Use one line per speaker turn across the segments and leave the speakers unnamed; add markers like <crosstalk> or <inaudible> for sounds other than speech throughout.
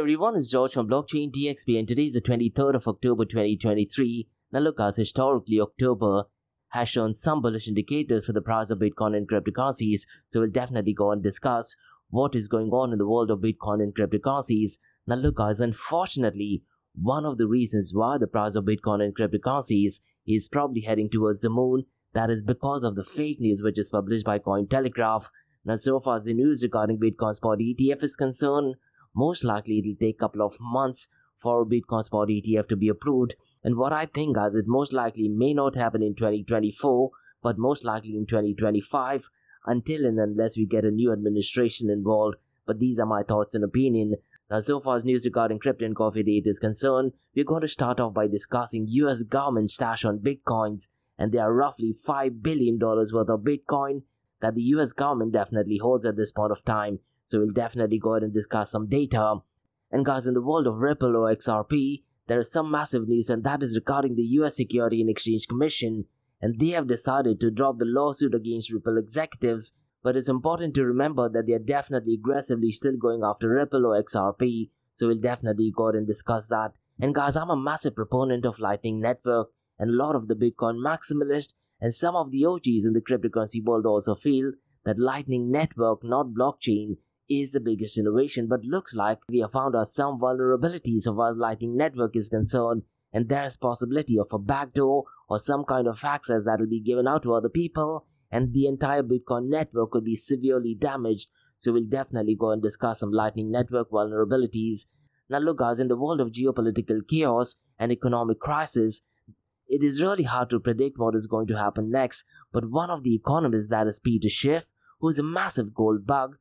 everyone, it's George from Blockchain DXB and today is the 23rd of October 2023. Now look guys, historically October has shown some bullish indicators for the price of Bitcoin and cryptocurrencies, so we'll definitely go and discuss what is going on in the world of Bitcoin and cryptocurrencies. Now look guys, unfortunately, one of the reasons why the price of Bitcoin and cryptocurrencies is probably heading towards the moon, that is because of the fake news which is published by Cointelegraph. Now so far as the news regarding Bitcoin spot ETF is concerned, most likely it'll take a couple of months for Bitcoin spot ETF to be approved. And what I think is it most likely may not happen in 2024, but most likely in 2025 until and unless we get a new administration involved. But these are my thoughts and opinion. Now, so far as news regarding crypto and coffee at 8 is concerned, we're going to start off by discussing US government stash on bitcoins, and there are roughly $5 billion worth of bitcoin that the US government definitely holds at this point of time. So we'll definitely go ahead and discuss some data. And guys, in the world of Ripple or XRP, there is some massive news, and that is regarding the US Security and Exchange Commission. And they have decided to drop the lawsuit against Ripple executives. But it's important to remember that they are definitely aggressively still going after Ripple or XRP. So we'll definitely go ahead and discuss that. And guys, I'm a massive proponent of Lightning Network, and a lot of the Bitcoin maximalists and some of the OGs in the cryptocurrency world also feel that Lightning Network, not blockchain, is the biggest innovation, but looks like we have found out some vulnerabilities of our Lightning Network is concerned, and there is possibility of a backdoor or some kind of access that will be given out to other people, and the entire Bitcoin network could be severely damaged. So we'll definitely go and discuss some Lightning Network vulnerabilities. Now look guys, in the world of geopolitical chaos and economic crisis, it is really hard to predict what is going to happen next, but one of the economists that is Peter Schiff, who is a massive gold bug,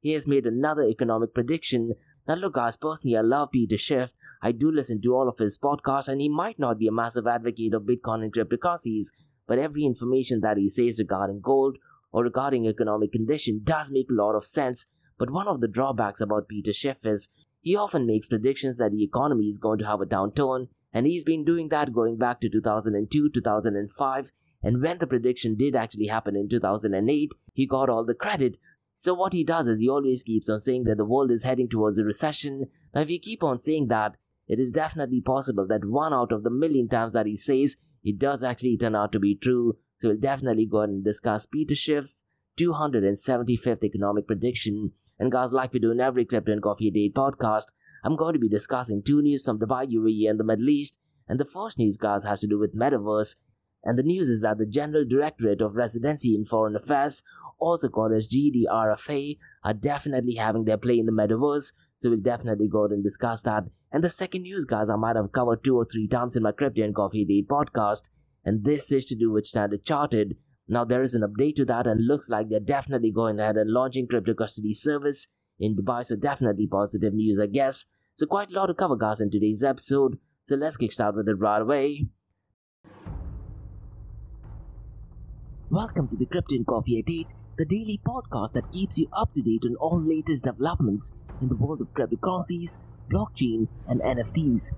he has made another economic prediction. Now, look, guys, personally, I love Peter Schiff. I do listen to all of his podcasts, and he might not be a massive advocate of Bitcoin and cryptocurrencies, but every information that he says regarding gold or regarding economic condition does make a lot of sense. But one of the drawbacks about Peter Schiff is he often makes predictions that the economy is going to have a downturn, and he's been doing that going back to 2002, 2005. And when the prediction did actually happen in 2008, he got all the credit so what he does is he always keeps on saying that the world is heading towards a recession. Now if you keep on saying that, it is definitely possible that one out of the million times that he says it does actually turn out to be true. So we'll definitely go ahead and discuss Peter Schiff's 275th economic prediction. And guys, like we do in every Crypto and Coffee at 8 podcast, I'm going to be discussing two news from Dubai, UAE, and the Middle East. And the first news, guys, has to do with Metaverse. And the news is that the General Directorate of Residency in Foreign Affairs also called as GDRFA, are definitely having their play in the metaverse. So we'll definitely go and discuss that. And the second news, guys, I might have covered two or three times in my Crypto and Coffee at 8 podcast. And this is to do with Standard Chartered. Now there is an update to that and looks like they're definitely going ahead and launching crypto custody service in Dubai. So definitely positive news, I guess. So quite a lot to cover, guys, in today's episode. So let's kick start with it right away. Welcome to the Crypto and Coffee at 8 the daily podcast that keeps you up to date on all latest developments in the world of cryptocurrencies, blockchain, and NFTs.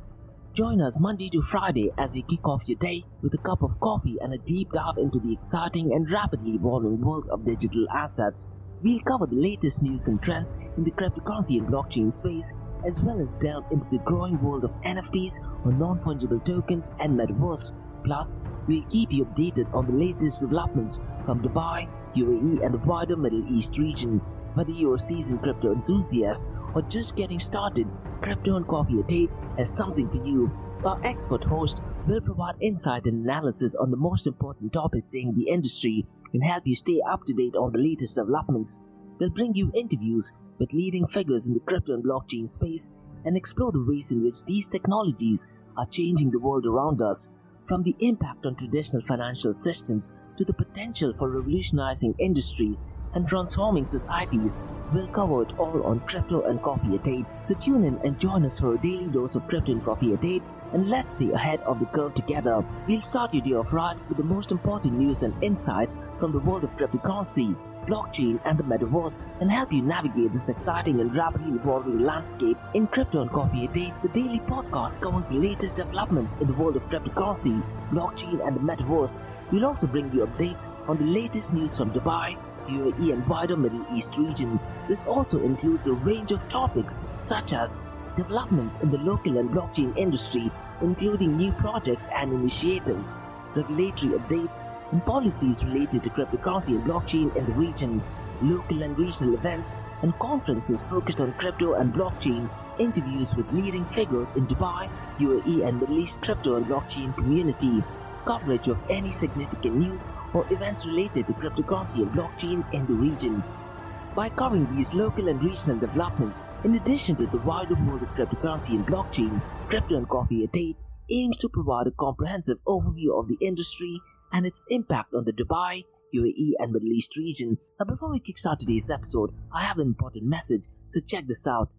Join us Monday to Friday as we kick off your day with a cup of coffee and a deep dive into the exciting and rapidly evolving world of digital assets. We'll cover the latest news and trends in the cryptocurrency and blockchain space, as well as delve into the growing world of NFTs or non fungible tokens and metaverse. Plus, we'll keep you updated on the latest developments from Dubai, UAE, and the wider Middle East region. Whether you're a seasoned crypto enthusiast or just getting started, Crypto and Coffee at 8 has something for you. Our expert host will provide insight and analysis on the most important topics in the industry and help you stay up to date on the latest developments. We'll bring you interviews with leading figures in the crypto and blockchain space and explore the ways in which these technologies are changing the world around us, from the impact on traditional financial systems to the potential for revolutionizing industries and transforming societies. We'll cover it all on Crypto and Coffee at 8. So tune in and join us for a daily dose of Crypto and Coffee at 8 and let's stay ahead of the curve together. We'll start your day off right with the most important news and insights from the world of cryptocurrency blockchain, and the metaverse and help you navigate this exciting and rapidly evolving landscape. In Crypto and Coffee at 8, the daily podcast covers the latest developments in the world of cryptocurrency, blockchain, and the metaverse. We'll also bring you updates on the latest news from Dubai, UAE, and wider Middle East region. This also includes a range of topics such as developments in the local and blockchain industry, including new projects and initiatives, regulatory updates, and policies related to cryptocurrency and blockchain in the region, local and regional events, and conferences focused on crypto and blockchain, interviews with leading figures in Dubai, UAE, and Middle East crypto and blockchain community, coverage of any significant news or events related to cryptocurrency and blockchain in the region. By covering these local and regional developments, in addition to the wider world of cryptocurrency and blockchain, Crypto and Coffee at 8 aims to provide a comprehensive overview of the industry and its impact on the Dubai, UAE, and Middle East region. Now, before we kickstart today's episode, I have an important message, so check this out.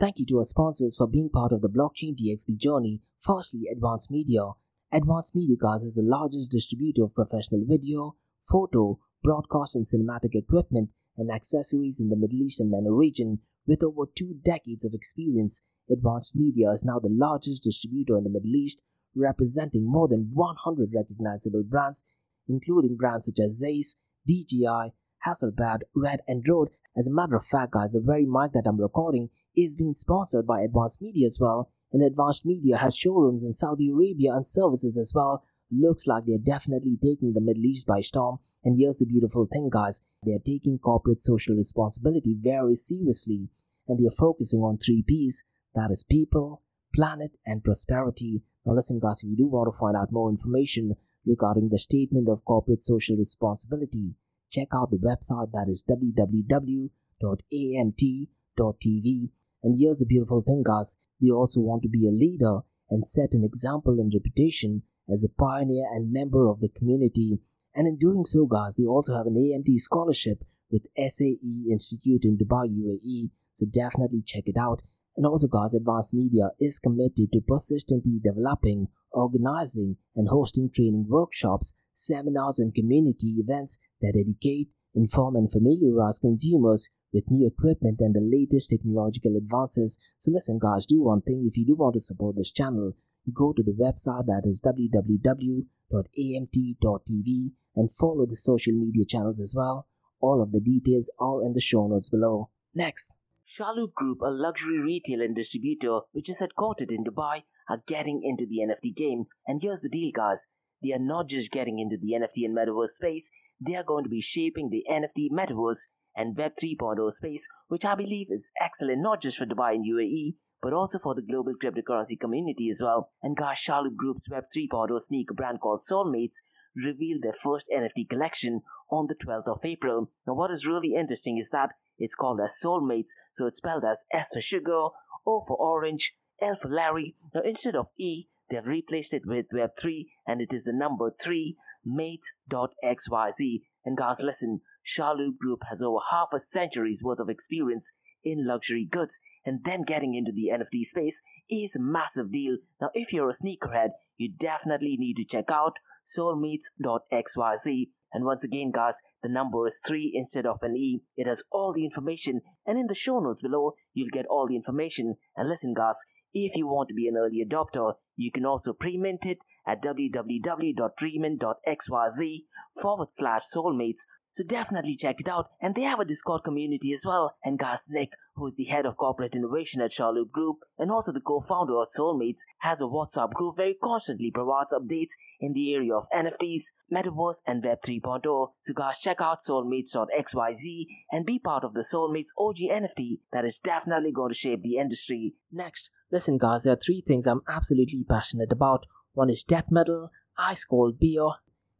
Thank you to our sponsors for being part of the blockchain DXB journey. Firstly, Advanced Media. Advanced Media Guys is the largest distributor of professional video, photo, broadcast, and cinematic equipment and accessories in the Middle East and MENA region. With over two decades of experience, Advanced Media is now the largest distributor in the Middle East, representing more than 100 recognizable brands, including brands such as Zeiss, DJI, Hasselblad, Red, and Rode. As a matter of fact, guys, the very mic that I'm recording is being sponsored by Advanced Media as well, and Advanced Media has showrooms in Saudi Arabia and services as well. Looks like they're definitely taking the Middle East by storm. And here's the beautiful thing, guys they're taking corporate social responsibility very seriously, and they're focusing on three P's that is, people, planet, and prosperity. Now, listen, guys, if you do want to find out more information regarding the statement of corporate social responsibility, check out the website that is www.amt.tv. And here's the beautiful thing, guys they also want to be a leader and set an example and reputation as a pioneer and member of the community. And in doing so, guys, they also have an AMT scholarship with SAE Institute in Dubai, UAE. So definitely check it out. And also, guys, Advanced Media is committed to persistently developing, organizing, and hosting training workshops, seminars, and community events that educate, inform, and familiarize consumers with new equipment and the latest technological advances. So, listen, guys, do one thing if you do want to support this channel, go to the website that is www.amt.tv and follow the social media channels as well. All of the details are in the show notes below. Next, Chalhoub Group, a luxury retail and distributor which is headquartered in Dubai, are getting into the NFT game. And here's the deal, guys. They are not just getting into the NFT and metaverse space, they are going to be shaping the NFT metaverse and Web 3.0 space, which I believe is excellent not just for Dubai and UAE, but also for the global cryptocurrency community as well. And guys, Chalhoub Group's Web 3.0 sneaker brand called Soulmates revealed their first NFT collection on the 12th of April. Now, what is really interesting is that it's called as Soulmates, so it's spelled as S for sugar, O for orange, L for Larry. Now, instead of E, they've replaced it with Web3, and it is the number 3 mates.xyz. And guys, listen, Chalhoub Group has over half a century's worth of experience in luxury goods, and them getting into the NFT space is a massive deal. Now, if you're a sneakerhead, you definitely need to check out soulmates.xyz. And once again, guys, the number is 3 instead of an E. It has all the information, and in the show notes below, you'll get all the information. And listen, guys, if you want to be an early adopter, you can also pre-mint it at www.premint.xyz forward slash soulmates so definitely check it out. And they have a Discord community as well. And guys, Nick, who is the head of corporate innovation at Chalhoub Group and also the co-founder of Soulmates, has a WhatsApp group he constantly provides updates in the area of NFTs, Metaverse, and Web 3.0. So guys, check out soulmates.xyz and be part of the Soulmates OG NFT that is definitely going to shape the industry. Next, listen guys, there are three things I'm absolutely passionate about. One is death metal, ice cold beer,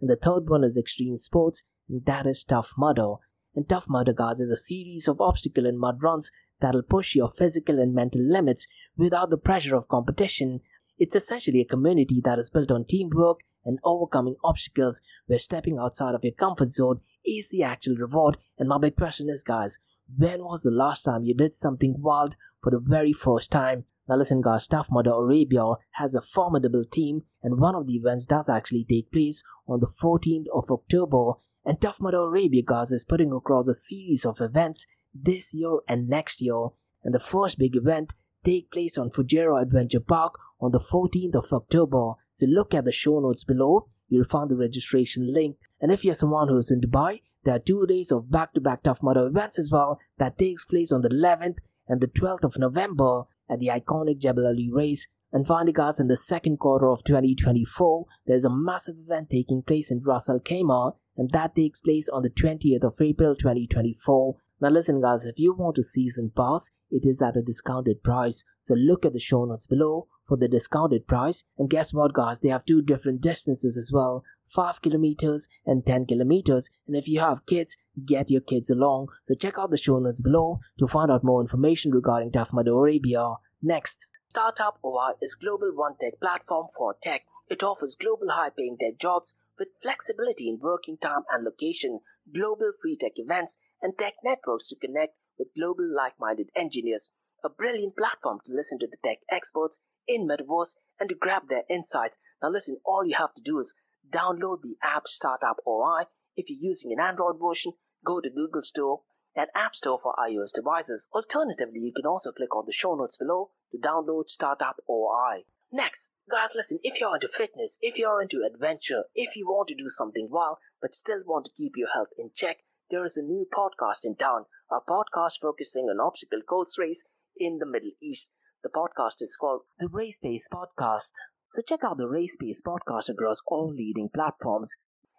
and the third one is extreme sports that is Tough Mudder. And Tough Mudder, guys, is a series of obstacle and mud runs that'll push your physical and mental limits without the pressure of competition. It's essentially a community that is built on teamwork and overcoming obstacles where stepping outside of your comfort zone is the actual reward. And my big question is, guys, when was the last time you did something wild for the very first time? Now listen guys, Tough Mudder Arabia has a formidable team and one of the events does actually take place on the 14th of October and Tough Mudder Arabia guys is putting across a series of events this year and next year. And the first big event take place on Fujairah Adventure Park on the 14th of October. So look at the show notes below. You'll find the registration link. And if you're someone who's in Dubai, there are two days of back-to-back Tough Mudder events as well that takes place on the 11th
and the 12th of November at the iconic Jebel Ali race. And finally, guys, in the second quarter of 2024, there's a massive event taking place in Ras Al Khaimah, and that takes place on the 20th of April 2024. Now, listen, guys, if you want a season pass, it is at a discounted price. So, look at the show notes below for the discounted price. And guess what, guys? They have two different distances as well 5 kilometers and 10 kilometers. And if you have kids, get your kids along. So, check out the show notes below to find out more information regarding Mudder Arabia. Next, Startup OI is global one tech platform for tech. It offers global high paying tech jobs with flexibility in working time and location, global free tech events, and tech networks to connect with global like minded engineers. A brilliant platform to listen to the tech experts in Metaverse and to grab their insights. Now, listen, all you have to do is download the app Startup OI. If you're using an Android version, go to Google Store and App Store for iOS devices. Alternatively, you can also click on the show notes below to download Startup OI. Next, guys, listen, if you're into fitness, if you're into adventure, if you want to do something wild but still want to keep your health in check, there is a new podcast in town, a podcast focusing on obstacle course race in the Middle East. The podcast is called the Race Pace Podcast. So check out the Race Pace Podcast across all leading platforms.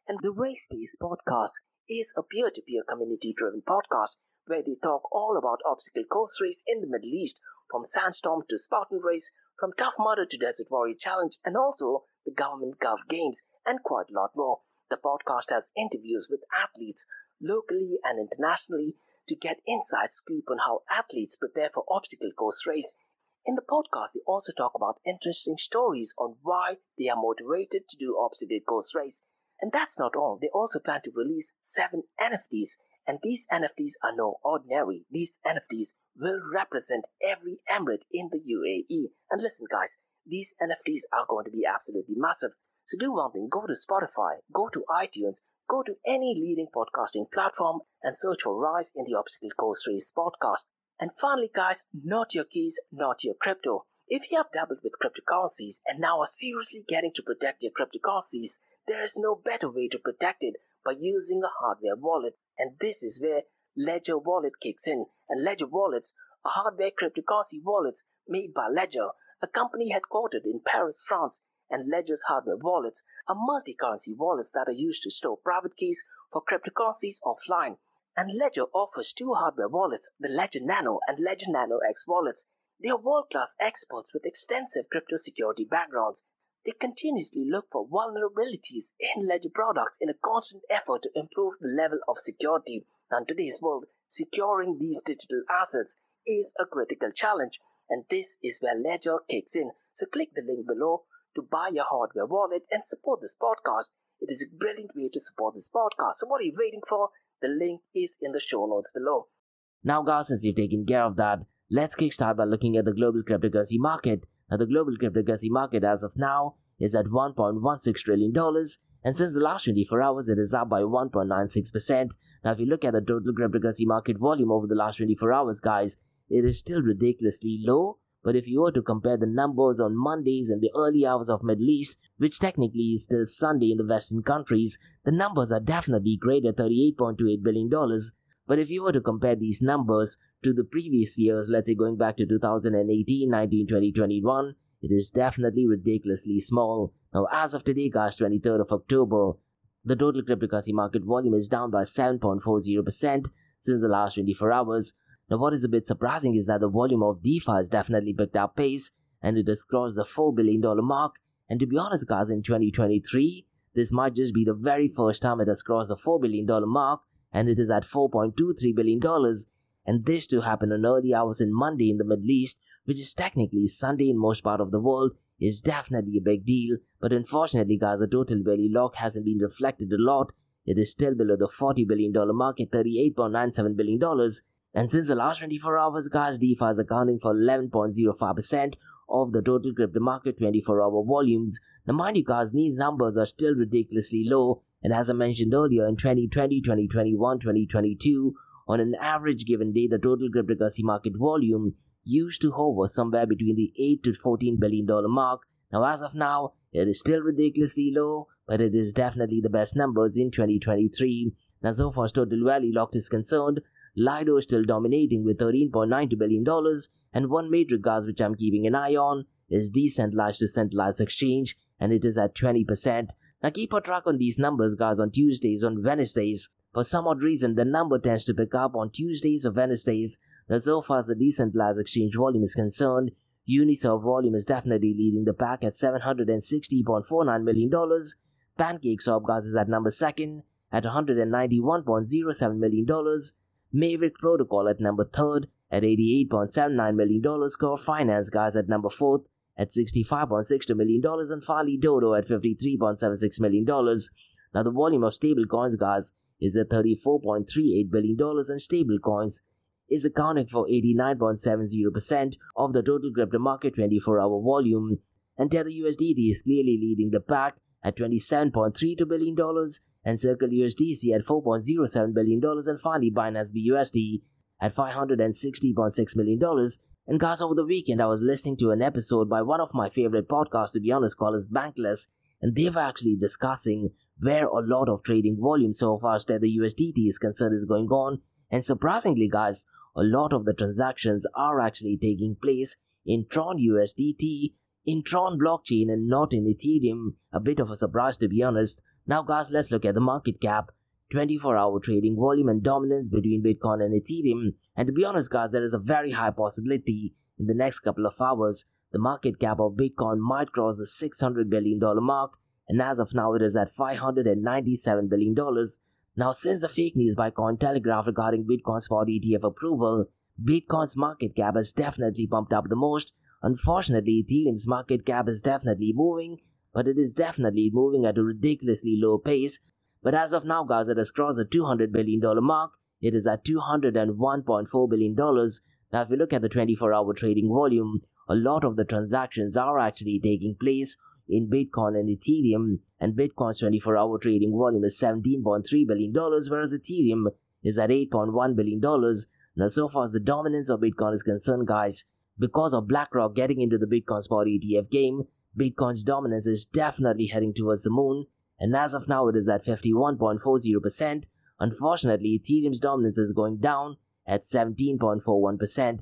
And the Race Pace Podcast is a peer-to-peer community-driven podcast where they talk all about obstacle course race in the Middle East, from Sandstorm to Spartan Race, from Tough Mudder to Desert Warrior Challenge, and also the Government Gov Games, and quite a lot more. The podcast has interviews with athletes locally and internationally to get inside scoop on how athletes prepare for obstacle course race. In the podcast, they also talk about interesting stories on why they are motivated to do obstacle course race. And that's not all. They also plan to release seven NFTs, and these NFTs are no ordinary. These NFTs will represent every emirate in the UAE. And listen, guys, these NFTs are going to be absolutely massive. So do one thing go to Spotify, go to iTunes, go to any leading podcasting platform and search for Rise in the Obstacle Course Race podcast. And finally, guys, not your keys, not your crypto. If you have dabbled with cryptocurrencies and now are seriously getting to protect your cryptocurrencies, there is no better way to protect it by using a hardware wallet. And this is where Ledger Wallet kicks in. And Ledger Wallets are hardware cryptocurrency wallets made by Ledger, a company headquartered in Paris, France, and Ledger's hardware wallets are multi-currency wallets that are used to store private keys for cryptocurrencies offline. And Ledger offers two hardware wallets, the Ledger Nano and Ledger Nano X wallets. They are world-class experts with extensive crypto security backgrounds. They continuously look for vulnerabilities in Ledger products in a constant effort to improve the level of security. In today's world, securing these digital assets is a critical challenge, and this is where Ledger kicks in. So click the link below to buy your hardware wallet and support this podcast. It is a brilliant way to support this podcast. So what are you waiting for? The link is in the show notes below.
Now, guys, since you've taken care of that, let's kickstart by looking at the global cryptocurrency market. Now, the global cryptocurrency market as of now is at $1.16 trillion, and since the last 24 hours, it is up by 1.96%. Now, if you look at the total cryptocurrency market volume over the last 24 hours, guys, it is still ridiculously low but if you were to compare the numbers on Mondays in the early hours of Middle East, which technically is still Sunday in the Western countries, the numbers are definitely greater $38.28 billion. But if you were to compare these numbers to the previous years, let's say going back to 2018, 19, 20, 21, it is definitely ridiculously small. Now, as of today, guys, 23rd of October, the total cryptocurrency market volume is down by 7.40% since the last 24 hours, now, what is a bit surprising is that the volume of DeFi has definitely picked up pace and it has crossed the $4 billion mark. And to be honest, guys, in 2023, this might just be the very first time it has crossed the $4 billion mark and it is at $4.23 billion. And this to happen on early hours in Monday in the Middle East, which is technically Sunday in most part of the world, is definitely a big deal. But unfortunately, guys, the total value lock hasn't been reflected a lot. It is still below the $40 billion mark at $38.97 billion and since the last 24 hours, guys, DeFi is accounting for 11.05% of the total crypto market 24 hour volumes. Now, mind you, guys, these numbers are still ridiculously low. And as I mentioned earlier, in 2020, 2021, 2022, on an average given day, the total cryptocurrency market volume used to hover somewhere between the 8 to 14 billion dollar mark. Now, as of now, it is still ridiculously low, but it is definitely the best numbers in 2023. Now, so far as total value locked is concerned, Lido is still dominating with $13.92 billion, one and one major gas which I'm keeping an eye on is decentralized to centralized exchange, and it is at 20%. Now keep a track on these numbers, guys, on Tuesdays, on Wednesdays. For some odd reason, the number tends to pick up on Tuesdays or Wednesdays. Now, so far as the decentralized exchange volume is concerned, Uniswap volume is definitely leading the pack at $760.49 million. PancakeSwap gas is at number second at $191.07 million. Maverick Protocol at number third at $88.79 million. Core Finance guys at number fourth at $65.62 million. And Farley Dodo at $53.76 million. Now the volume of stable coins guys is at $34.38 billion and stablecoins is accounting for 89.70% of the total crypto market 24 hour volume. And Tether USDT is clearly leading the pack at $27.32 billion and Circle USDC at $4.07 billion and finally Binance BUSD at $560.6 million. And guys, over the weekend I was listening to an episode by one of my favorite podcasts to be honest called as Bankless and they were actually discussing where a lot of trading volume so far as the USDT is concerned is going on and surprisingly guys, a lot of the transactions are actually taking place in Tron USDT, in Tron blockchain and not in Ethereum. A bit of a surprise to be honest. Now guys, let's look at the market cap. 24 hour trading volume and dominance between Bitcoin and Ethereum. And to be honest, guys, there is a very high possibility in the next couple of hours the market cap of Bitcoin might cross the $600 billion mark, and as of now, it is at $597 billion. Now, since the fake news by Cointelegraph regarding Bitcoin spot ETF approval, Bitcoin's market cap has definitely pumped up the most. Unfortunately, Ethereum's market cap is definitely moving, but it is definitely moving at a ridiculously low pace. But as of now, guys, it has crossed the $200 billion mark. It is at $201.4 billion. Now, if you look at the 24 hour trading volume, a lot of the transactions are actually taking place in Bitcoin and Ethereum, and Bitcoin's 24 hour trading volume is $17.3 billion, whereas Ethereum is at $8.1 billion. Now, so far as the dominance of Bitcoin is concerned, guys, because of BlackRock getting into the Bitcoin spot ETF game, Bitcoin's dominance is definitely heading towards the moon, and as of now, it is at 51.40%. Unfortunately, Ethereum's dominance is going down at 17.41%.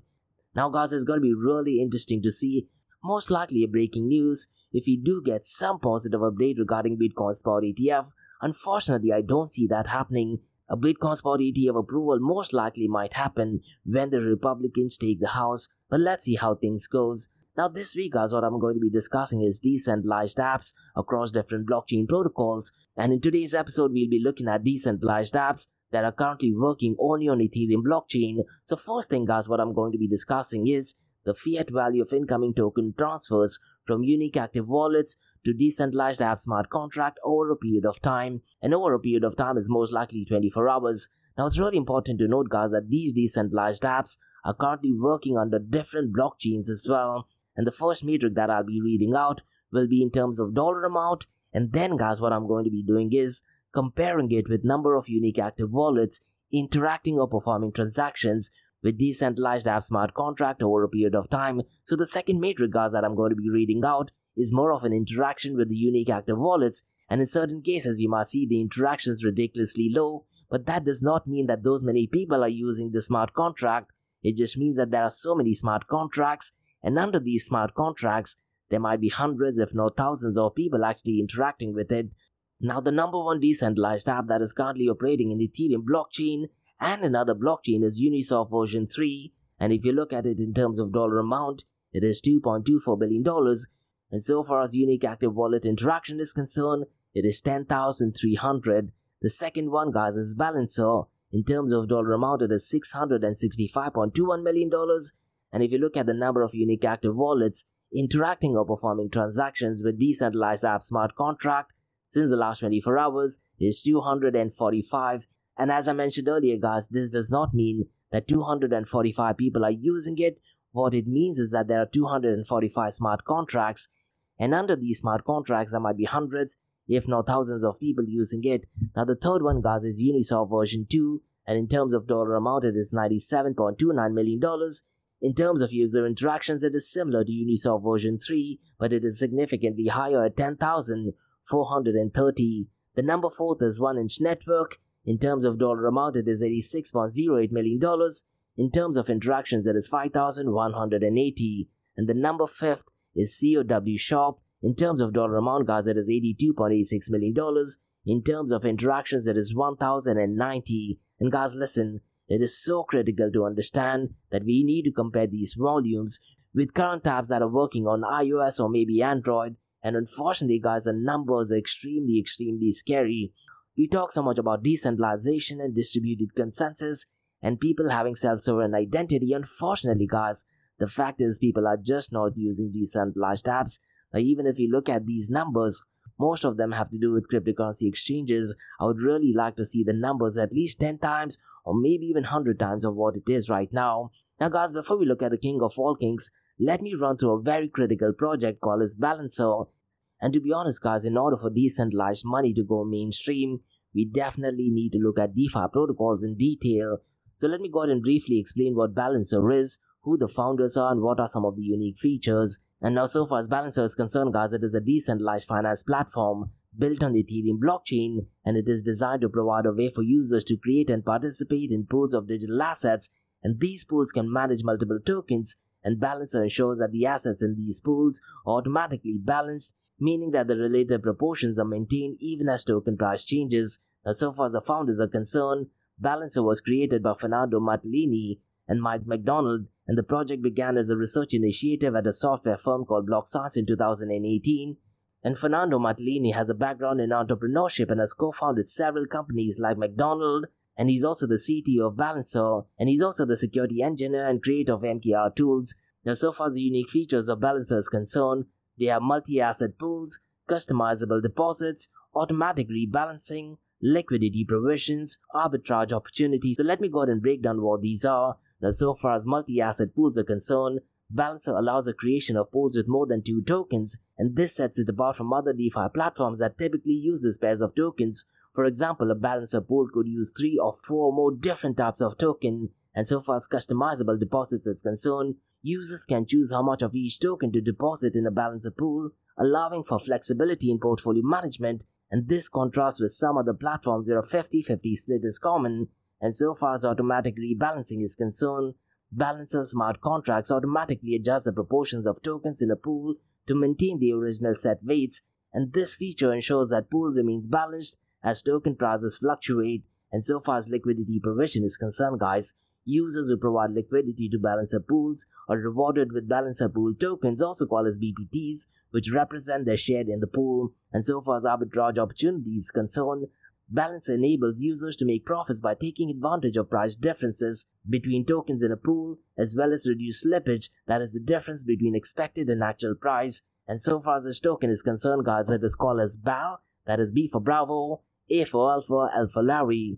Now, guys, it's going to be really interesting to see, most likely a breaking news, if we do get some positive update regarding Bitcoin Spot ETF. Unfortunately, I don't see that happening. A Bitcoin Spot ETF approval most likely might happen when the Republicans take the House, but let's see how things goes. Now this week guys what I'm going to be discussing is decentralized apps across different blockchain protocols and in today's episode we'll be looking at decentralized apps that are currently working only on Ethereum blockchain. So first thing guys what I'm going to be discussing is the fiat value of incoming token transfers from unique active wallets to decentralized app smart contract over a period of time and over a period of time is most likely 24 hours. Now it's really important to note guys that these decentralized apps are currently working under different blockchains as well and the first metric that I'll be reading out will be in terms of dollar amount and then guys what I'm going to be doing is comparing it with number of unique active wallets interacting or performing transactions with decentralized app smart contract over a period of time. So the second guys that I'm going to be reading out is more of an interaction with the unique active wallets. And in certain cases you might see the interactions ridiculously low but that does not mean that those many people are using the smart contract. It just means that there are so many smart contracts and under these smart contracts there might be hundreds if not thousands of people actually interacting with it now the number one decentralized app that is currently operating in the ethereum blockchain and another blockchain is Uniswap version 3 and if you look at it in terms of dollar amount it is 2.24 billion dollars. And so far as unique active wallet interaction is concerned it is 10,300 the second one guys is Balancer. In terms of dollar amount it is 665.21 million dollars. And if you look at the number of unique active wallets interacting or performing transactions with decentralized app smart contract since the last 24 hours is 245 and as I mentioned earlier, guys, this does not mean that 245 people are using it. What it means is that there are 245 smart contracts, and under these smart contracts, there might be hundreds, if not thousands, of people using it. Now, the third one, guys, is Uniswap version 2, and in terms of dollar amount, it is $97.29 million. In terms of user interactions, it is similar to Uniswap version 3, but it is significantly higher at 10,430. The number fourth is 1inch Network, In terms of dollar amount, it is $86.08 million. In terms of interactions, it is 5,180. And the number fifth is CoW Swap. In terms of dollar amount, guys, it is $82.86 million. In terms of interactions, it is 1,090. And guys, listen, it is so critical to understand that we need to compare these volumes with current apps that are working on iOS or maybe Android. And unfortunately, guys, the numbers are extremely, extremely scary. We talk so much about decentralization and distributed consensus and people having self sovereign identity. Unfortunately, guys, the fact is people are just not using decentralized apps. Now, even if you look at these numbers, most of them have to do with cryptocurrency exchanges. I would really like to see the numbers at least 10 times or maybe even 100 times of what it is right now. Now, guys, before we look at the king of all kings, let me run through a very critical project called as Balancer. And to be honest, guys, in order for decentralized money to go mainstream, we definitely need to look at DeFi protocols in detail. So let me go ahead and briefly explain what Balancer is, who the founders are, and what are some of the unique features. And now, so far as Balancer is concerned, guys, it is a decentralized finance platform built on the Ethereum blockchain, and it is designed to provide a way for users to create and participate in pools of digital assets. And these pools can manage multiple tokens, and Balancer ensures that the assets in these pools are automatically balanced meaning that the relative proportions are maintained even as token price changes. Now, so far as the founders are concerned, Balancer was created by Fernando Martinelli and Mike McDonald, and the project began as a research initiative at a software firm called BlockScience in 2018. And Fernando Martinelli has a background in entrepreneurship and has co-founded several companies like McDonald, and he's also the CTO of Balancer, and he's also the security engineer and creator of MKR tools. Now, so far as the unique features of Balancer is concerned, they have multi-asset pools, customizable deposits, automatic rebalancing, liquidity provisions, arbitrage opportunities. So let me go ahead and break down what these are. Now, so far as multi-asset pools are concerned, Balancer allows the creation of pools with more than two tokens, and this sets it apart from other DeFi platforms that typically uses pairs of tokens. For example, a Balancer pool could use three or four more different types of token, and so far as customizable deposits is concerned, Users can choose how much of each token to deposit in a balancer pool, allowing for flexibility in portfolio management, and this contrasts with some other platforms where a 50-50 split is common, and so far as automatic rebalancing is concerned, Balancer smart contracts automatically adjust the proportions of tokens in a pool to maintain the original set weights, and this feature ensures that pool remains balanced as token prices fluctuate. And so far as liquidity provision is concerned, guys, Users who provide liquidity to balancer pools are rewarded with balancer pool tokens, also called as BPTs, which represent their share in the pool. And so far as arbitrage opportunities concerned, Balancer enables users to make profits by taking advantage of price differences between tokens in a pool, as well as reduce slippage, that is the difference between expected and actual price. And so far as this token is concerned, guys, it is called as BAL, that is B for Bravo, A for Alpha, for Larry.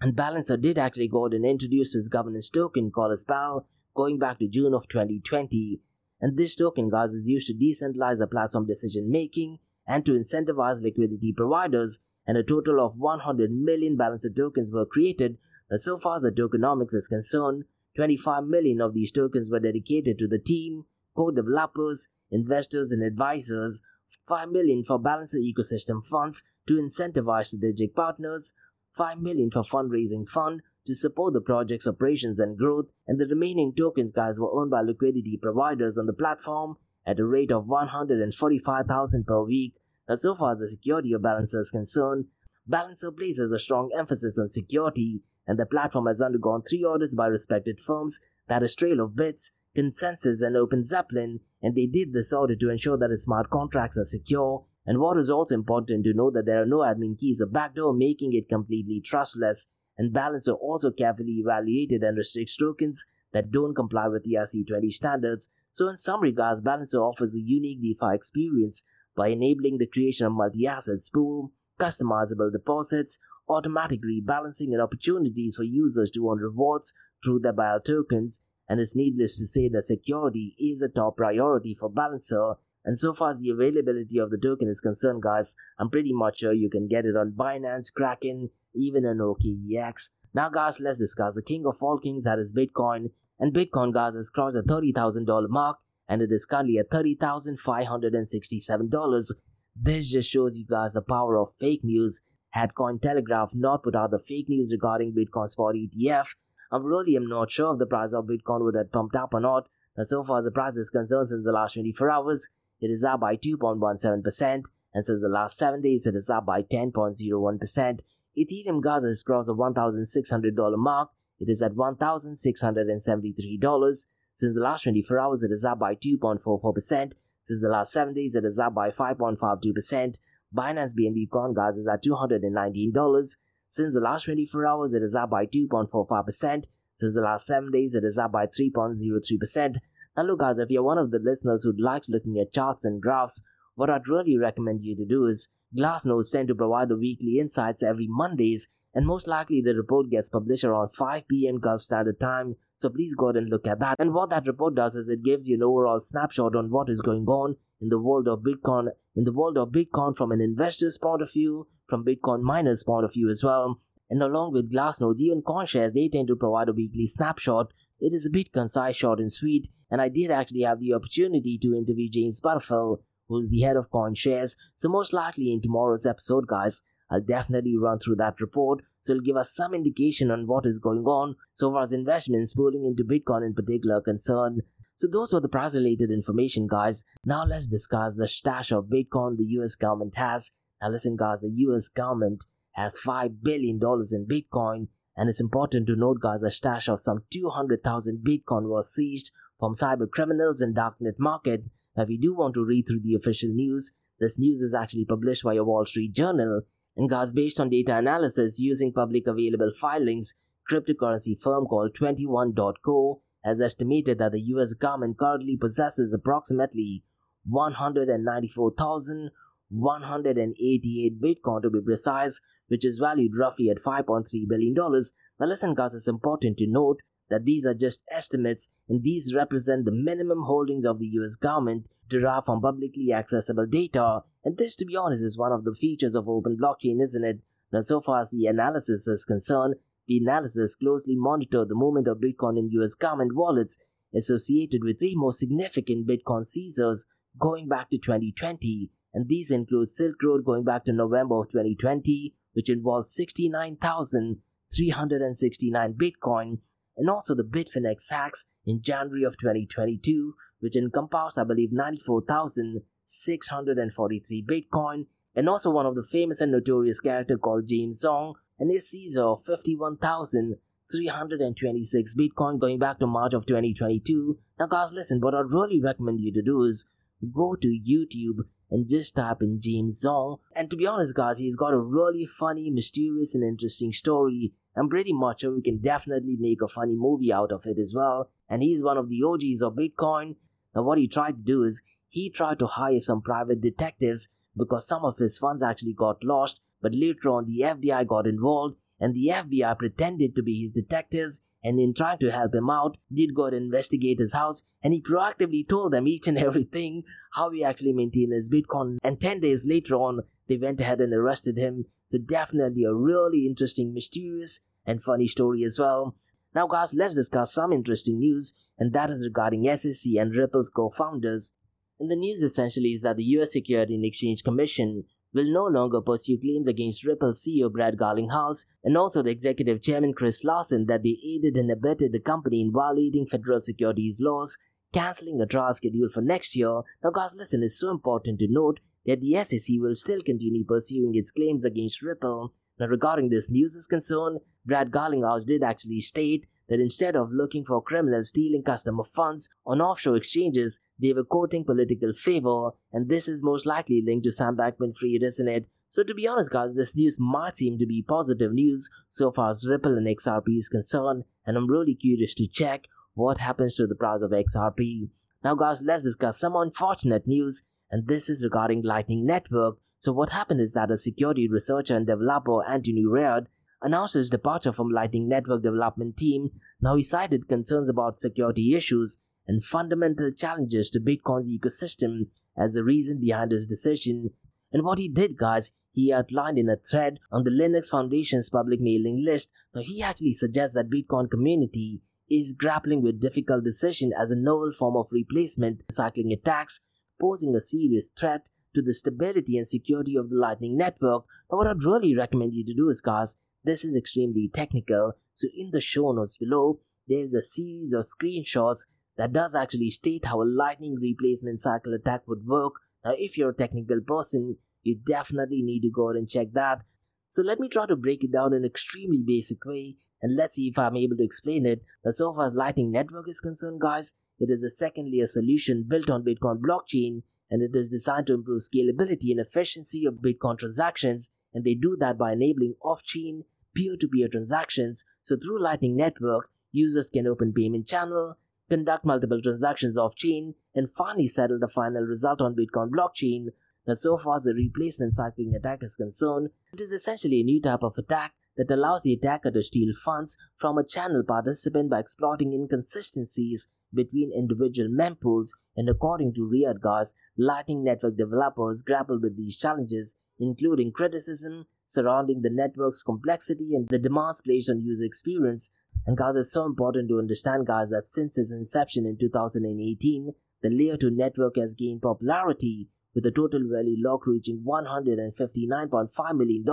And Balancer did actually go out and introduce this governance token called as BAL going back to June of 2020. And this token, guys, is used to decentralize the platform decision making and to incentivize liquidity providers. And a total of 100 million Balancer tokens were created. But so far as the tokenomics is concerned, 25 million of these tokens were dedicated to the team, code developers, investors, and advisors. 5 million for Balancer ecosystem funds to incentivize strategic partners, 5 million for fundraising fund to support the project's operations and growth, and the remaining tokens guys were owned by liquidity providers on the platform at a rate of 145,000 per week. Now, so far as the security of Balancer is concerned, Balancer places a strong emphasis on security, and the platform has undergone three audits by respected firms that is Trail of Bits, ConsenSys, and Open Zeppelin, and they did this audit to ensure that its smart contracts are secure and what is also important to know that there are no admin keys or backdoor, making it completely trustless. And Balancer also carefully evaluated and restricts tokens that don't comply with ERC20 standards. So, in some regards, Balancer offers a unique DeFi experience by enabling the creation of multi-asset pool, customizable deposits, automatic rebalancing, and opportunities for users to earn rewards through their BAL tokens. And it's needless to say that security is a top priority for Balancer and so far as the availability of the token is concerned, guys, I'm pretty much sure you can get it on Binance, Kraken, even on OKEX. Now, guys, let's discuss the king of all kings, that is Bitcoin. And Bitcoin, guys, has crossed the $30,000 mark, and it is currently at $30,567. This just shows you guys the power of fake news.
had Cointelegraph not put out the fake news regarding Bitcoin spot ETF, I really am not sure if the price of Bitcoin would have pumped up or not. But so far as the price is concerned, since the last 24 hours, it is up by 2.17%, and since the last 7 days, it is up by 10.01%. Ethereum gas has crossed the $1,600 mark. It is at $1,673. Since the last 24 hours, it is up by 2.44%. Since the last 7 days, it is up by 5.52%. Binance BNB Coin gas is at $219. Since the last 24 hours, it is up by 2.45%. Since the last 7 days, it is up by 3.03%. Now look guys, if you're one of the listeners who likes looking at charts and graphs, what I'd really recommend you to do is Glassnodes tend to provide the weekly insights every Mondays, and most likely the report gets published around 5 p.m. Gulf Standard Time. So please go ahead and look at that. And what that report does is it gives you an overall snapshot on what is going on in the world of Bitcoin, in the world of Bitcoin from an investor's point of view, from Bitcoin miners' point of view as well. And along with Glassnodes, even CoinShares, they tend to provide a weekly snapshot. It is a bit concise, short, and sweet. And I did actually have the opportunity to interview James Butterfill, who's the head of CoinShares. So most likely in tomorrow's episode, guys, I'll definitely run through that report. So it'll give us some indication on what is going on so far as investments pulling into Bitcoin in particular are concerned. So those were the price related information, guys. Now let's discuss the stash of Bitcoin the US government has. Now listen, guys, the US government has $5 billion in Bitcoin. And it's important to note, guys, a stash of some 200,000 Bitcoin was seized from cyber criminals in darknet market. Now, if you do want to read through the official news, this news is actually published by a Wall Street Journal. And guys, based on data analysis using public available filings, cryptocurrency firm called 21.co has estimated that the US government currently possesses approximately 194,188 Bitcoin to be precise, which is valued roughly at $5.3 billion. Now, listen, guys, it's important to note that these are just estimates and these represent the minimum holdings of the US government derived from publicly accessible data. And this, to be honest, is one of the features of open blockchain, isn't it? Now, so far as the analysis is concerned, the analysis closely monitored the movement of Bitcoin in US government wallets associated with three most significant Bitcoin seizures going back to 2020. And these include Silk Road going back to November of 2020, which involved 69,369 Bitcoin, and also the Bitfinex hacks in January of 2022, which encompassed, I believe, 94,643 Bitcoin, and also one of the famous and notorious character called James Zhong, and his seizure of 51,326 Bitcoin going back to March of 2022. Now, guys, listen, what I'd really recommend you to do is go to YouTube and just type in James Zhong. And to be honest, guys, he's got a really funny, mysterious, and interesting story. I'm pretty much sure we can definitely make a funny movie out of it as well. And he's one of the OGs of Bitcoin. Now, what he tried to do is he tried to hire some private detectives because some of his funds actually got lost. But later on, the FBI got involved, and the FBI pretended to be his detectives and in trying to help him out, did go and investigate his house and he proactively told them each and <laughs> everything how he actually maintained his Bitcoin. And 10 days later on, they went ahead and arrested him. So, definitely a really interesting, mysterious, and funny story as well. Now, guys, let's discuss some interesting news, and that is regarding SEC and Ripple's co founders. And the news essentially is that the US Security and Exchange Commission will no longer pursue claims against Ripple CEO Brad Garlinghouse and also the executive chairman Chris Larsen that they aided and abetted the company in violating federal securities laws, cancelling a trial scheduled for next year. Now, guys, listen, it's so important to note that the SEC will still continue pursuing its claims against Ripple. Now, regarding this news is concerned, Brad Garlinghouse did actually state that instead of looking for criminals stealing customer funds on offshore exchanges, they were courting political favor, and this is most likely linked to Sam Bankman Fried, isn't it? So, to be honest, guys, this news might seem to be positive news so far as Ripple and XRP is concerned, and I'm really curious to check what happens to the price of XRP. Now, guys, let's discuss some unfortunate news, and this is regarding Lightning Network. So, what happened is that a security researcher and developer, Anthony Riard, announced his departure from Lightning Network development team. Now he cited concerns about security issues and fundamental challenges to Bitcoin's ecosystem as the reason behind his decision. And what he did, guys, he outlined in a thread on the Linux Foundation's public mailing list. Now he actually suggests that Bitcoin community is grappling with difficult decision as a novel form of replacement, cycling attacks, posing a serious threat to the stability and security of the Lightning Network. Now, what I'd really recommend you to do is, guys, this is extremely technical. So, in the show notes below, there's a series of screenshots that does actually state how a lightning replacement cycle attack would work. Now, if you're a technical person, you definitely need to go and check that. So let me try to break it down in an extremely basic way and let's see if I'm able to explain it. Now, so far as Lightning Network is concerned, guys, it is a second layer solution built on Bitcoin blockchain and it is designed to improve scalability and efficiency of Bitcoin transactions. And they do that by enabling off chain peer to peer transactions. So through Lightning Network, users can open payment channel, conduct multiple transactions off chain, and finally settle the final result on Bitcoin blockchain. Now, so far as the replacement cycling attack is concerned, it is essentially a new type of attack that allows the attacker to steal funds from a channel participant by exploiting inconsistencies between individual mempools. And according to Riard guys, Lightning Network developers grapple with these challenges, including criticism surrounding the network's complexity and the demands placed on user experience and guys, it's so important to understand, guys, that since its inception in 2018, the Layer 2 network has gained popularity with the total value lock reaching $159.5 million.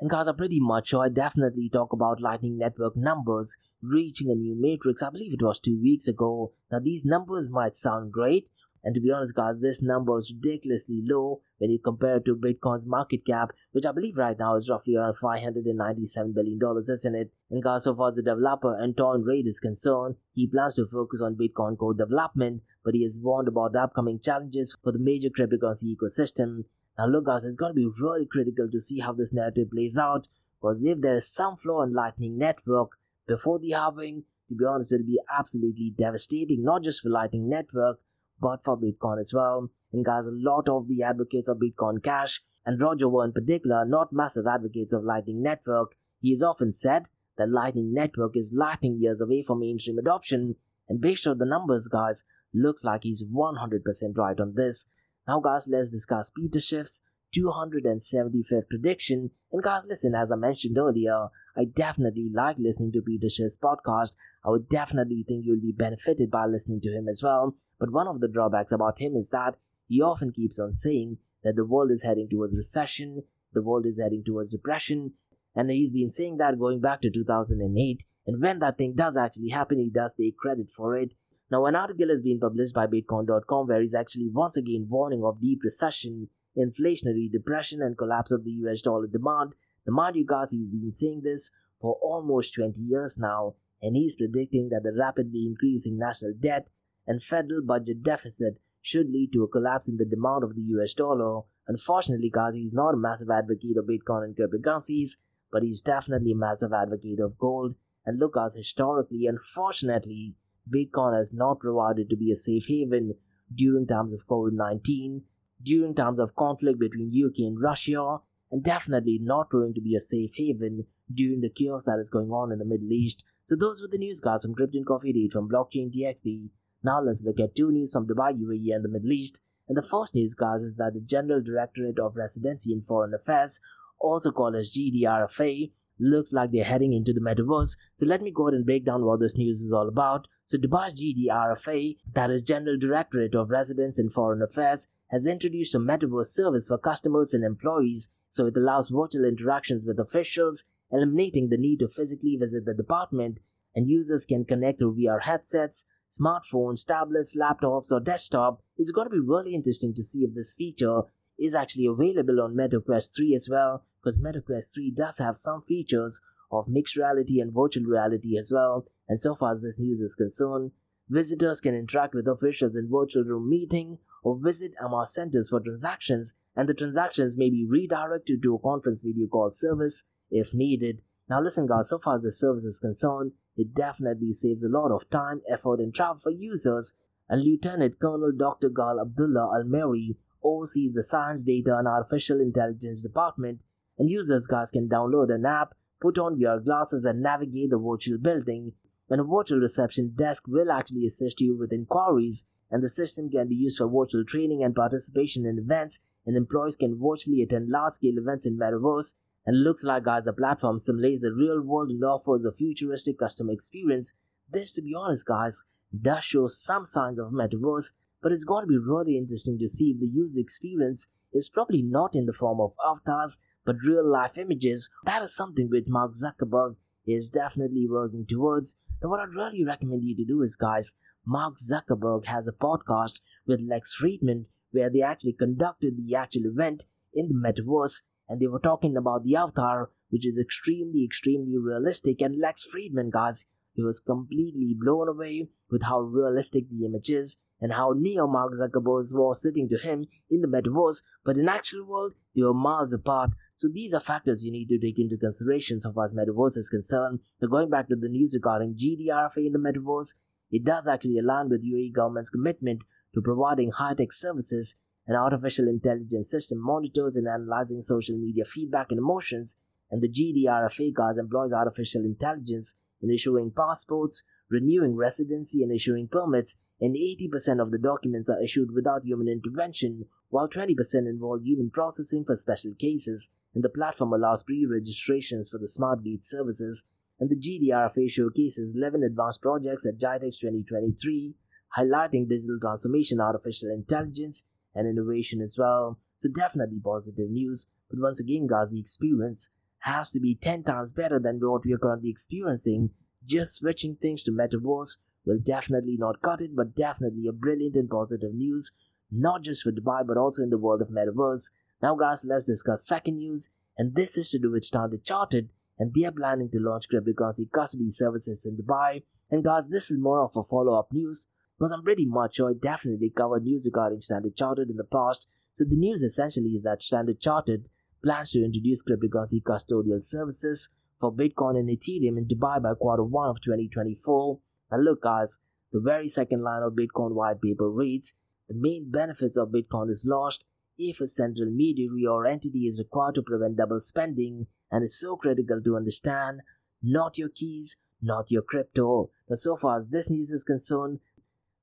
And guys, I'm pretty much sure I definitely talk about Lightning Network numbers reaching a new matrix. I believe it was two weeks ago. Now, these numbers might sound great, and to be honest, guys, this number is ridiculously low when you compare it to Bitcoin's market cap, which I believe right now is roughly around $597 billion, isn't it? And guys, so far as the developer Antoine Riard is concerned, he plans to focus on Bitcoin core development, but he has warned about the upcoming challenges for the major cryptocurrency ecosystem. Now, look, guys, it's going to be really critical to see how this narrative plays out, because if there is some flaw in Lightning Network before the halving, to be honest, it'll be absolutely devastating, not just for Lightning Network, but for Bitcoin as well. And guys, a lot of the advocates of Bitcoin Cash, and Roger Ver in particular, not massive advocates of Lightning Network. He has often said that Lightning Network is lightning years away from mainstream adoption, and based on the numbers, guys, looks like he's 100% right on this. Now, guys, let's discuss Peter Schiff's 275th prediction. And guys, listen, as I mentioned earlier, I definitely like listening to Peter Schiff's podcast. I would definitely think you'll be benefited by listening to him as well. But one of the drawbacks about him is that he often keeps on saying that the world is heading towards recession, the world is heading towards depression, and he's been saying that going back to 2008. And when that thing does actually happen, he does take credit for it. Now, an article has been published by Bitcoin.com where he's actually once again warning of deep recession, inflationary depression, and collapse of the US dollar demand. The mind you guys, he's been saying this for almost 20 years now, and he's predicting that the rapidly increasing national debt and federal budget deficit should lead to a collapse in the demand of the US dollar. Unfortunately, guys, is not a massive advocate of Bitcoin and cryptocurrencies, but he's definitely a massive advocate of gold. And look, as historically, unfortunately, Bitcoin has not provided to be a safe haven during times of COVID 19, during times of conflict between UK and Russia, and definitely not going to be a safe haven during the chaos that is going on in the Middle East. So those were the news, guys, from Crypto Coffee at 8 from Blockchain DXB. Now let's look at two news from Dubai, UAE, and the Middle East. And the first news, guys, is that the General Directorate of Residency and Foreign Affairs, also called as GDRFA, looks like they're heading into the metaverse. So let me go ahead and break down what this news is all about. So Dubai's GDRFA, that is General Directorate of Residence and Foreign Affairs, has introduced a metaverse service for customers and employees. So it allows virtual interactions with officials, eliminating the need to physically visit the department, and users can connect through VR headsets, smartphones, tablets, laptops, or desktop, it's going to be really interesting to see if this feature is actually available on MetaQuest 3 as well, because MetaQuest 3 does have some features of mixed reality and virtual reality as well. And so far as this news is concerned, visitors can interact with officials in virtual room meeting or visit MR centers for transactions, and the transactions may be redirected to a conference video call service if needed. Now, listen, guys, so far as the service is concerned, it definitely saves a lot of time, effort, and travel for users. And Lieutenant Colonel Dr. Gal Abdullah Al Mary oversees the Science, Data, and Artificial Intelligence Department, and users, guys, can download an app, put on VR glasses, and navigate the virtual building. And a virtual reception desk will actually assist you with inquiries, and the system can be used for virtual training and participation in events, and employees can virtually attend large scale events in Metaverse and looks like guys the platform simulates the real world and offers a futuristic customer experience. This to be honest guys does show some signs of metaverse, but it's going to be really interesting to see if the user experience is probably not in the form of avatars but real life images. That is something which Mark Zuckerberg is definitely working towards. And what I'd really recommend you to do is, guys, Mark Zuckerberg has a podcast with Lex Fridman where they actually conducted the actual event in the metaverse and they were talking about the avatar, which is extremely, extremely realistic. And Lex Fridman, guys, he was completely blown away with how realistic the image is and how near Mark Zuckerberg was sitting to him in the metaverse, but in actual world, they were miles apart. So these are factors you need to take into consideration so far as metaverse is concerned. Going back to the news regarding GDRFA in the metaverse, it does actually align with UAE government's commitment to providing high-tech services and artificial intelligence system monitors and analyzing social media feedback and emotions, and the GDRFA guys employs artificial intelligence in issuing passports, renewing residency, and issuing permits, and 80% of the documents are issued without human intervention, while 20% involve human processing for special cases, and the platform allows pre-registrations for the smart gate services, and the GDRFA showcases 11 advanced projects at GITEX 2023, highlighting digital transformation, artificial intelligence, and innovation as well. So definitely positive news. But once again, guys, the experience has to be 10 times better than what we are currently experiencing. Just switching things to metaverse will definitely not cut it, but definitely a brilliant and positive news, not just for Dubai, but also in the world of metaverse. Now, guys, let's discuss second news, and this is to do with Standard Chartered, and they are planning to launch cryptocurrency custody services in Dubai. And guys, this is more of a follow-up news because I'm pretty much sure I definitely covered news regarding Standard Chartered in the past. So the news essentially is that Standard Chartered plans to introduce cryptocurrency custodial services for Bitcoin and Ethereum in Dubai by quarter one of 2024. Now look guys, the very second line of Bitcoin white paper reads, the main benefits of Bitcoin is lost if a central intermediary or entity is required to prevent double spending and is so critical to understand, not your keys, not your crypto. Now so far as this news is concerned,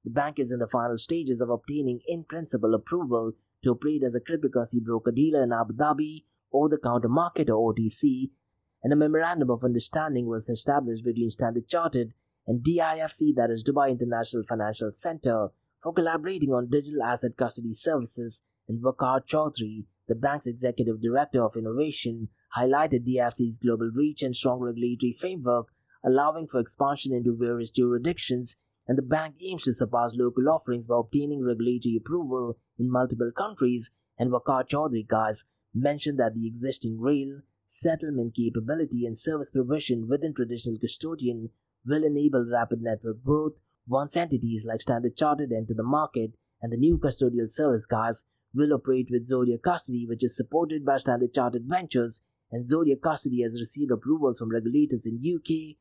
the bank is in the final stages of obtaining in principle approval to operate as a cryptocurrency broker dealer in Abu Dhabi over the counter market or OTC, and a memorandum of understanding was established between Standard Chartered and DIFC, that is Dubai International Financial Center, for collaborating on digital asset custody services. And Waqar Chaudhry, the bank's executive director of innovation, highlighted DIFC's global reach and strong regulatory framework, allowing for expansion into various jurisdictions and the bank aims to surpass local offerings by obtaining regulatory approval in multiple countries. And Waqar Chaudhry guys mentioned that the existing rail, settlement capability, and service provision within traditional custodian will enable rapid network growth once entities like Standard Chartered enter the market, and the new custodial service guys will operate with Zodia Custody, which is supported by Standard Chartered Ventures, and Zodia Custody has received approvals from regulators in UK,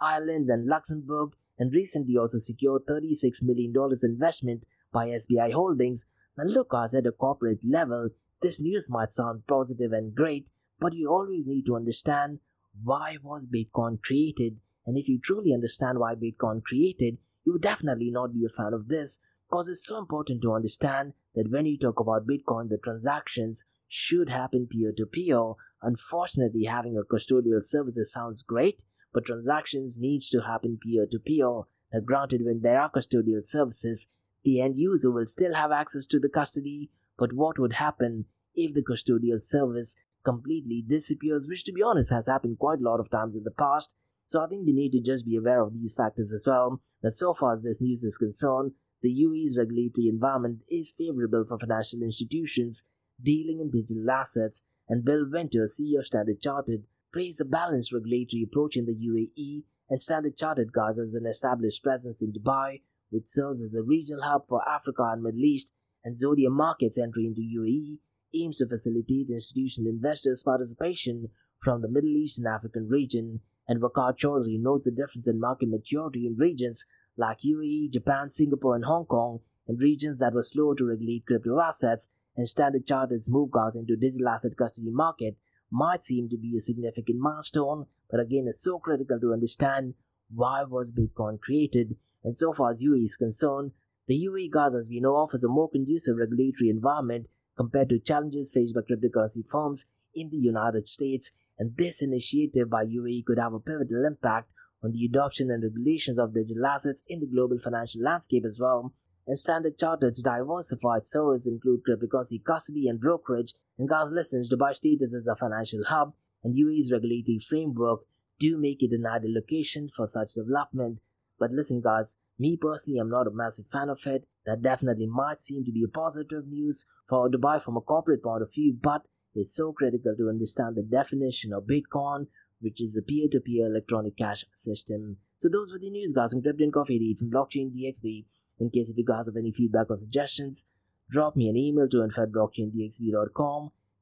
Ireland, and Luxembourg, and recently also secured $36 million investment by SBI Holdings. Now look as at a corporate level, this news might sound positive and great, but you always need to understand why was Bitcoin created. And if you truly understand why Bitcoin created, you would definitely not be a fan of this because it's so important to understand that when you talk about Bitcoin, the transactions should happen peer to peer. Unfortunately, having a custodial service sounds great, but transactions needs to happen peer-to-peer. Now, granted, when there are custodial services, the end user will still have access to the custody, but what would happen if the custodial service completely disappears, which to be honest has happened quite a lot of times in the past. So I think you need to just be aware of these factors as well. Now, so far as this news is concerned, the UAE's regulatory environment is favorable for financial institutions dealing in digital assets, and Bill Winter, CEO of Standard Chartered, praised the balanced regulatory approach in the UAE and Standard Chartered Guys as an established presence in Dubai, which serves as a regional hub for Africa and Middle East, and Zodia Markets entry into UAE aims to facilitate institutional investors' participation from the Middle East and African region, and Waqar Chaudhry notes the difference in market maturity in regions like UAE, Japan, Singapore, and Hong Kong, and regions that were slow to regulate crypto assets, and Standard Chartered's move guys into digital asset custody market might seem to be a significant milestone, but again it's so critical to understand why was Bitcoin created. And so far as UAE is concerned, the UAE guys as we know offers a more conducive regulatory environment compared to challenges faced by cryptocurrency firms in the United States, and this initiative by UAE could have a pivotal impact on the adoption and regulations of digital assets in the global financial landscape as well. And Standard Chartered's diversified services include cryptocurrency custody and brokerage, and guys listens, Dubai status as a financial hub, and UAE's regulatory framework do make it an ideal location for such development. But listen guys, me personally, I'm not a massive fan of it. That definitely might seem to be a positive news for Dubai from a corporate point of view, but it's so critical to understand the definition of Bitcoin, which is a peer-to-peer electronic cash system. So those were the news, guys. I'm Crypto Coffee 88 from Blockchain DXB. In case if you guys have any feedback or suggestions, drop me an email to info.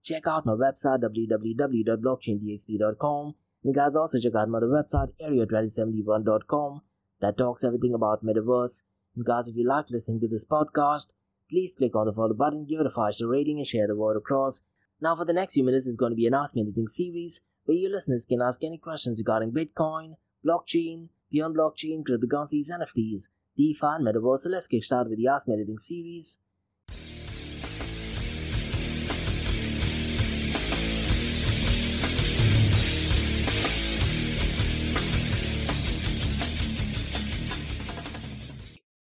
Check out my website www.blockchaindxb.com. And guys also check out my other website area2071.com that talks everything about metaverse. And guys, if you like listening to this podcast, please click on the follow button, give it a 5 star rating, and share the word across. Now, for the next few minutes, is going to be an Ask Me Anything series where your listeners can ask any questions regarding Bitcoin, blockchain, beyond blockchain, cryptocurrencies, NFTs, DeFi, and metaverse. So let's started with the Ask Me Anything series.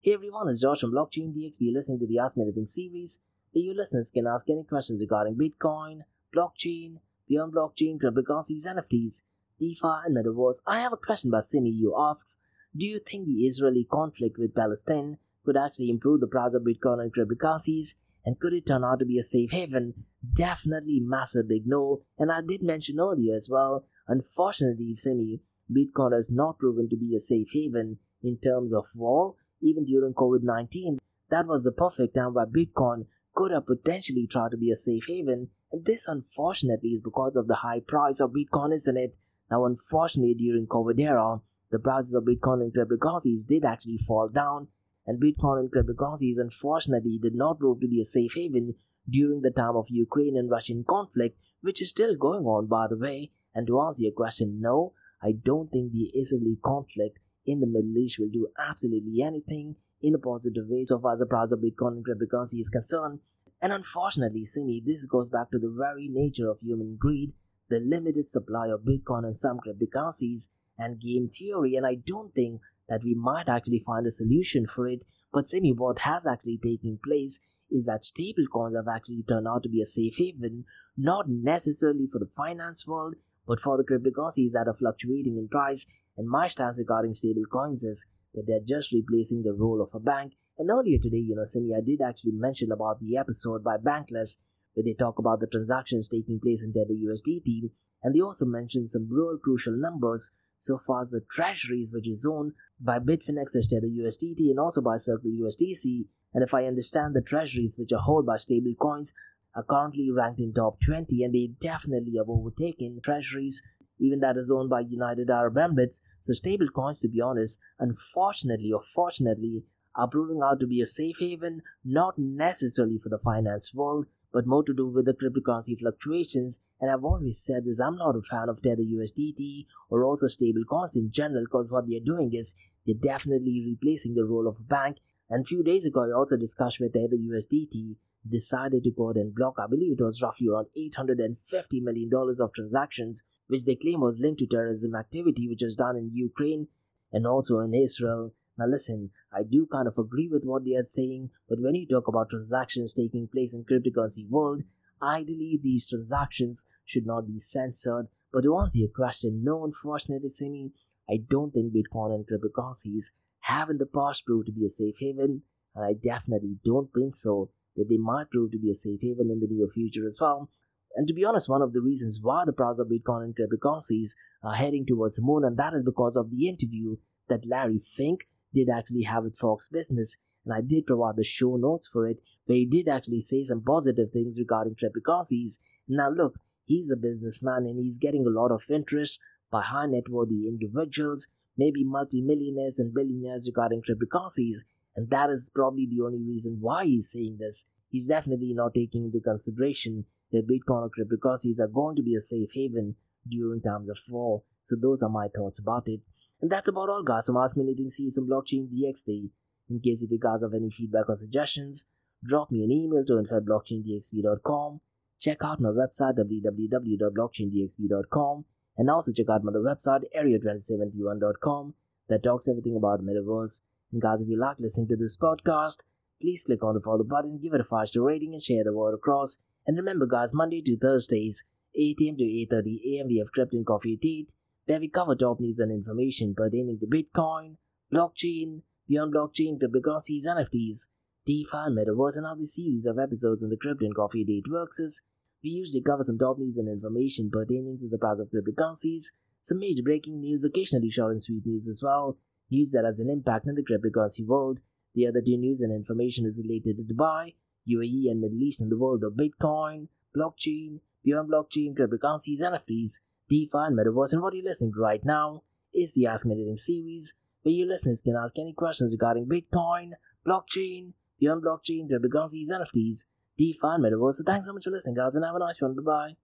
Hey everyone, it's Josh from Blockchain DXB. You're listening to the Ask Me Anything series, where your listeners can ask any questions regarding Bitcoin, blockchain, beyond blockchain, cryptocurrencies, NFTs, DeFi, and metaverse. I have a question by Simi who asks, do you think the Israeli conflict with Palestine could actually improve the price of Bitcoin and cryptocurrencies? And could it turn out to be a safe haven? Definitely massive big no. And I did mention earlier as well, unfortunately, Simi, Bitcoin has not proven to be a safe haven in terms of war even during COVID 19. That was the perfect time where Bitcoin could have potentially tried to be a safe haven, and this unfortunately is because of the high price of Bitcoin, isn't it? Now, unfortunately, during COVID era, the prices of Bitcoin and cryptocurrencies did actually fall down, and Bitcoin and cryptocurrencies unfortunately did not prove to be a safe haven during the time of Ukraine and Russian conflict, which is still going on, by the way. And to answer your question, no, I don't think the Israeli conflict in the Middle East will do absolutely anything in a positive way so far as the price of Bitcoin and cryptocurrency is concerned. And unfortunately, Simi, this goes back to the very nature of human greed, the limited supply of Bitcoin and some cryptocurrencies, and game theory. And I don't think that we might actually find a solution for it. But Simi, what has actually taken place is that stablecoins have actually turned out to be a safe haven, not necessarily for the finance world, but for the cryptocurrencies that are fluctuating in price and my stance regarding stable coins is that they're just replacing the role of a bank. And earlier today, you know, Simi, I did actually mention about the episode by Bankless where they talk about the transactions taking place in Tether USDT, and they also mentioned some real crucial numbers so far as the treasuries which is owned by Bitfinex Tether USDT and also by Circle USDC. And if I understand the treasuries which are held by stablecoins, are currently ranked in top 20 and they definitely have overtaken treasuries even that is owned by United Arab Emirates. So stablecoins, to be honest, unfortunately or fortunately, are proving out to be a safe haven, not necessarily for the finance world, but more to do with the cryptocurrency fluctuations. And I've always said this, I'm not a fan of Tether USDT or also stable coins in general, because what they're doing is they're definitely replacing the role of a bank. And a few days ago, I also discussed with Tether USDT decided to go ahead and block, I believe it was roughly around $850 million of transactions which they claim was linked to terrorism activity which was done in Ukraine and also in Israel. Now, listen, I do kind of agree with what they are saying, but when you talk about transactions taking place in cryptocurrency world, ideally these transactions should not be censored. But to answer your question, no, unfortunately, Simi, I don't think Bitcoin and cryptocurrencies have in the past proved to be a safe haven, and I definitely don't think so that they might prove to be a safe haven in the near future as well. And to be honest, one of the reasons why the price of Bitcoin and cryptocurrencies are heading towards the moon, and that is because of the interview that Larry Fink did actually have with Fox Business. And I did provide the show notes for it, where he did actually say some positive things regarding cryptocurrencies. Now, look, he's a businessman and he's getting a lot of interest by high net worthy individuals, maybe multimillionaires and billionaires regarding cryptocurrencies. And that is probably the only reason why he's saying this. He's definitely not taking into consideration that Bitcoin or cryptocurrencies are going to be a safe haven during times of war. So those are my thoughts about it. And that's about all guys. So ask me anything see some blockchain DXB. In case if you guys have any feedback or suggestions, drop me an email to info blockchaindxb.com. Check out my website www.blockchaindxb.com and also check out my other website area2071.com that talks everything about metaverse. And guys, if you like listening to this podcast, please click on the follow button, give it a 5 star rating, and share the word across. And remember, guys, Monday to Thursdays, 8 am to 8.30 am, we have Crypto and Coffee at 8, where we cover top news and information pertaining to Bitcoin, blockchain, beyond blockchain, cryptocurrencies, NFTs, DeFi, and Metaverse, and how the series of episodes in the Crypto and Coffee at 8 works is we usually cover some top news and information pertaining to the price of cryptocurrencies, some major breaking news, occasionally short and sweet news as well, news that has an impact in the cryptocurrency world. The other two news and information is related to Dubai, UAE, and Middle East and the world of Bitcoin, blockchain, beyond blockchain, cryptocurrencies, NFTs, DeFi, and Metaverse. And what you're listening to right now is the Ask Me Anything series, where your listeners can ask any questions regarding Bitcoin, blockchain, beyond blockchain, cryptocurrencies, NFTs, DeFi, and Metaverse. So thanks so much for listening, guys, and have a nice one. Bye bye.